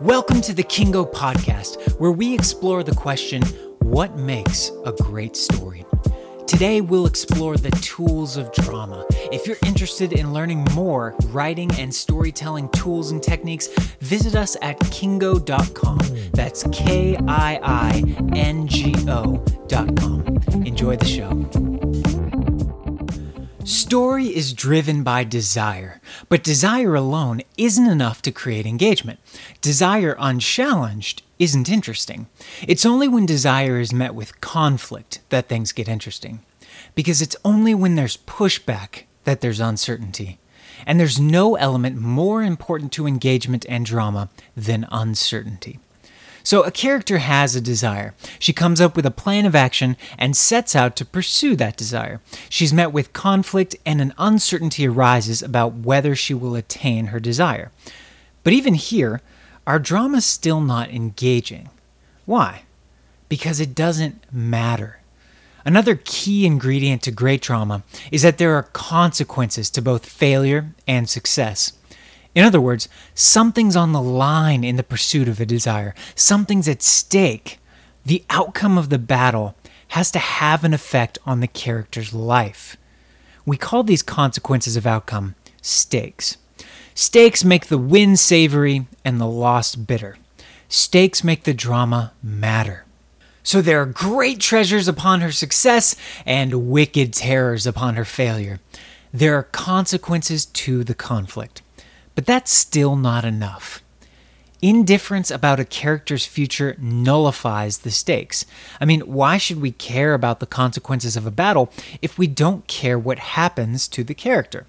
Welcome to the Kiingo Podcast, where we explore the question what makes a great story? Today, we'll explore the tools of drama. If you're interested in learning more writing and storytelling tools and techniques, visit us at kiingo.com. That's K I I N G O.com. Enjoy the show. Story is driven by desire, but desire alone isn't enough to create engagement. Desire unchallenged isn't interesting. It's only when desire is met with conflict that things get interesting. Because it's only when there's pushback that there's uncertainty. And there's no element more important to engagement and drama than uncertainty. So a character has a desire. She comes up with a plan of action and sets out to pursue that desire. She's met with conflict and an uncertainty arises about whether she will attain her desire. But even here, our drama's still not engaging. Why? Because it doesn't matter. Another key ingredient to great drama is that there are consequences to both failure and success. In other words, something's on the line in the pursuit of a desire, something's at stake. The outcome of the battle has to have an effect on the character's life. We call these consequences of outcome stakes. Stakes make the win savory and the loss bitter. Stakes make the drama matter. So there are great treasures upon her success and wicked terrors upon her failure. There are consequences to the conflict. But that's still not enough. Indifference about a character's future nullifies the stakes. I mean, why should we care about the consequences of a battle if we don't care what happens to the character?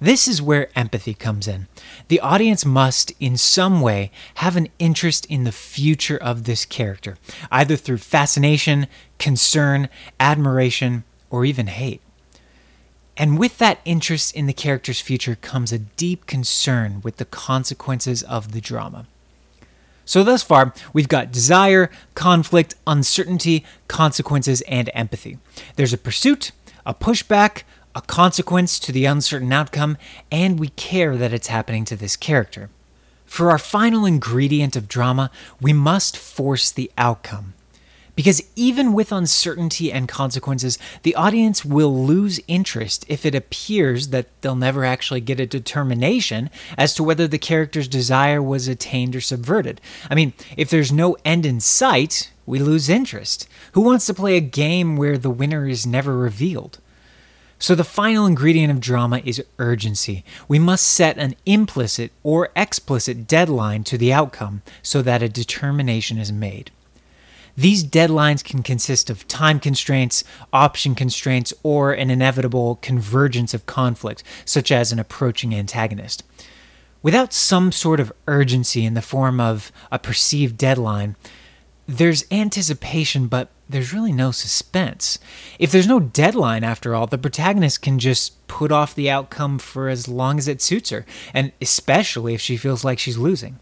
This is where empathy comes in. The audience must, in some way, have an interest in the future of this character, either through fascination, concern, admiration, or even hate. And with that interest in the character's future comes a deep concern with the consequences of the drama. So, thus far, we've got desire, conflict, uncertainty, consequences, and empathy. There's a pursuit, a pushback, a consequence to the uncertain outcome, and we care that it's happening to this character. For our final ingredient of drama, we must force the outcome. Because even with uncertainty and consequences, the audience will lose interest if it appears that they'll never actually get a determination as to whether the character's desire was attained or subverted. I mean, if there's no end in sight, we lose interest. Who wants to play a game where the winner is never revealed? So, the final ingredient of drama is urgency. We must set an implicit or explicit deadline to the outcome so that a determination is made. These deadlines can consist of time constraints, option constraints, or an inevitable convergence of conflict, such as an approaching antagonist. Without some sort of urgency in the form of a perceived deadline, there's anticipation, but there's really no suspense. If there's no deadline, after all, the protagonist can just put off the outcome for as long as it suits her, and especially if she feels like she's losing.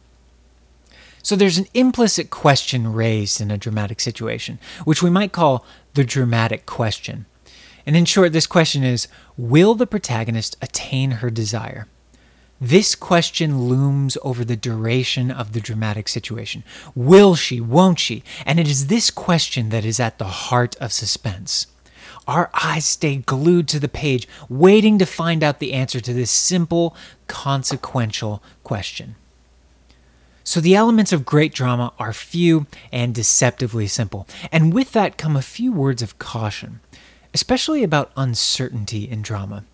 So there's an implicit question raised in a dramatic situation, which we might call the dramatic question. And in short, this question is Will the protagonist attain her desire? This question looms over the duration of the dramatic situation. Will she? Won't she? And it is this question that is at the heart of suspense. Our eyes stay glued to the page, waiting to find out the answer to this simple, consequential question. So the elements of great drama are few and deceptively simple. And with that come a few words of caution, especially about uncertainty in drama.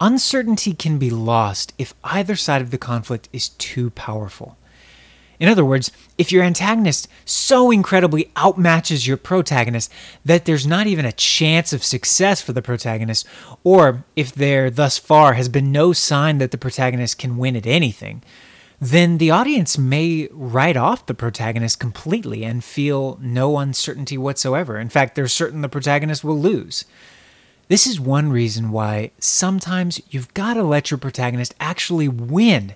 Uncertainty can be lost if either side of the conflict is too powerful. In other words, if your antagonist so incredibly outmatches your protagonist that there's not even a chance of success for the protagonist, or if there thus far has been no sign that the protagonist can win at anything, then the audience may write off the protagonist completely and feel no uncertainty whatsoever. In fact, they're certain the protagonist will lose. This is one reason why sometimes you've got to let your protagonist actually win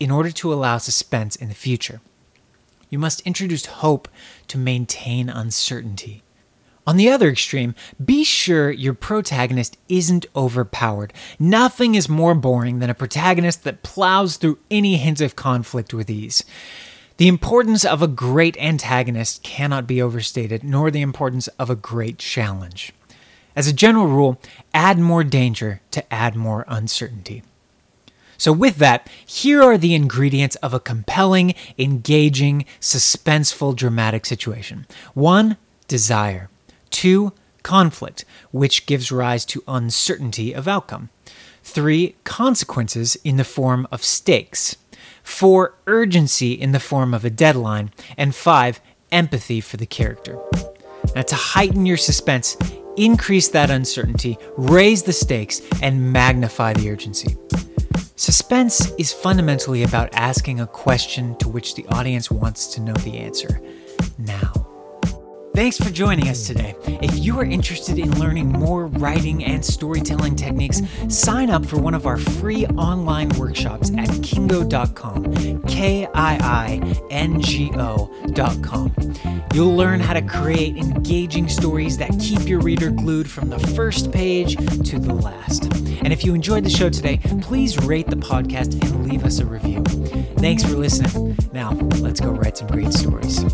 in order to allow suspense in the future. You must introduce hope to maintain uncertainty. On the other extreme, be sure your protagonist isn't overpowered. Nothing is more boring than a protagonist that plows through any hint of conflict with ease. The importance of a great antagonist cannot be overstated, nor the importance of a great challenge. As a general rule, add more danger to add more uncertainty. So, with that, here are the ingredients of a compelling, engaging, suspenseful, dramatic situation one, desire, two, conflict, which gives rise to uncertainty of outcome, three, consequences in the form of stakes, four, urgency in the form of a deadline, and five, empathy for the character. Now, to heighten your suspense, increase that uncertainty, raise the stakes, and magnify the urgency. Suspense is fundamentally about asking a question to which the audience wants to know the answer now. Thanks for joining us today. If you are interested in learning more writing and storytelling techniques, sign up for one of our free online workshops at kiingo.com. K I I N G O.com. You'll learn how to create engaging stories that keep your reader glued from the first page to the last. And if you enjoyed the show today, please rate the podcast and leave us a review. Thanks for listening. Now, let's go write some great stories.